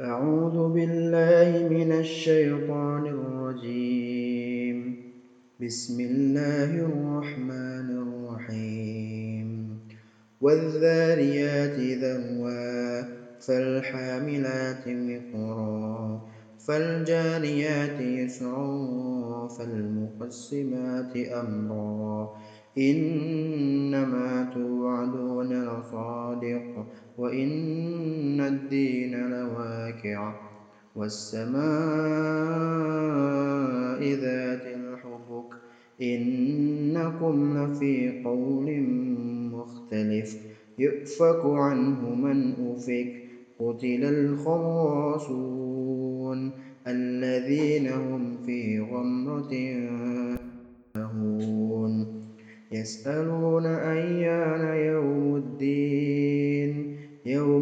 أعوذ بالله من الشيطان الرجيم. بسم الله الرحمن الرحيم. والذاريات ذروا فالحاملات وقرا فالجاريات يسرا فالمقسمات أمرا. إنما توعدون لصادق. وإن الدين لواقع والسماء ذات الحبك إنكم لفي قول مختلف يؤفك عنه من أفك قتل الخراصون الذين هم في غمرة يسألون أيان يوم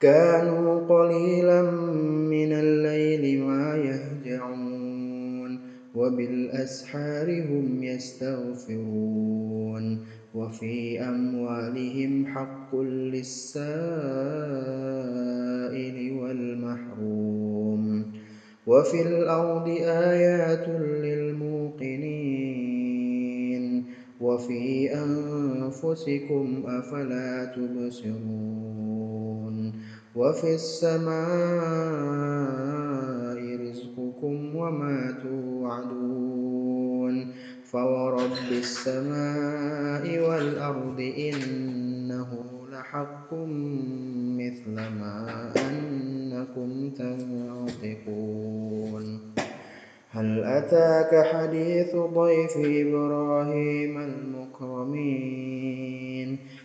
كانوا قليلا من الليل ما يهجعون وبالأسحار هم يستغفرون وفي أموالهم حق للسائل والمحروم وفي الأرض آيات للموقنين وفي أنفسكم أفلا تبصرون. وفي السماء رزقكم وما توعدون فورب السماء والأرض إنه لحق مثل ما أنكم تنطقون. هل أتاك حديث ضيف إبراهيم المكرمين؟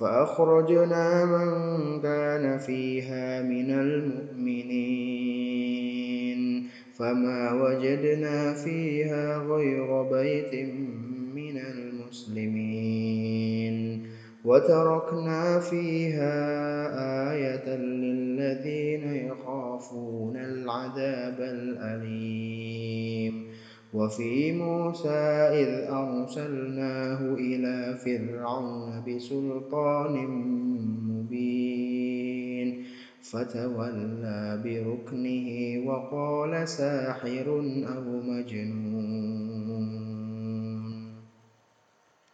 فأخرجنا من كان فيها من المؤمنين فما وجدنا فيها غير بيت من المسلمين وتركنا فيها وفي موسى إذ أرسلناه إلى فرعون بسلطان مبين فتولى بركنه وقال ساحر أو مجنون.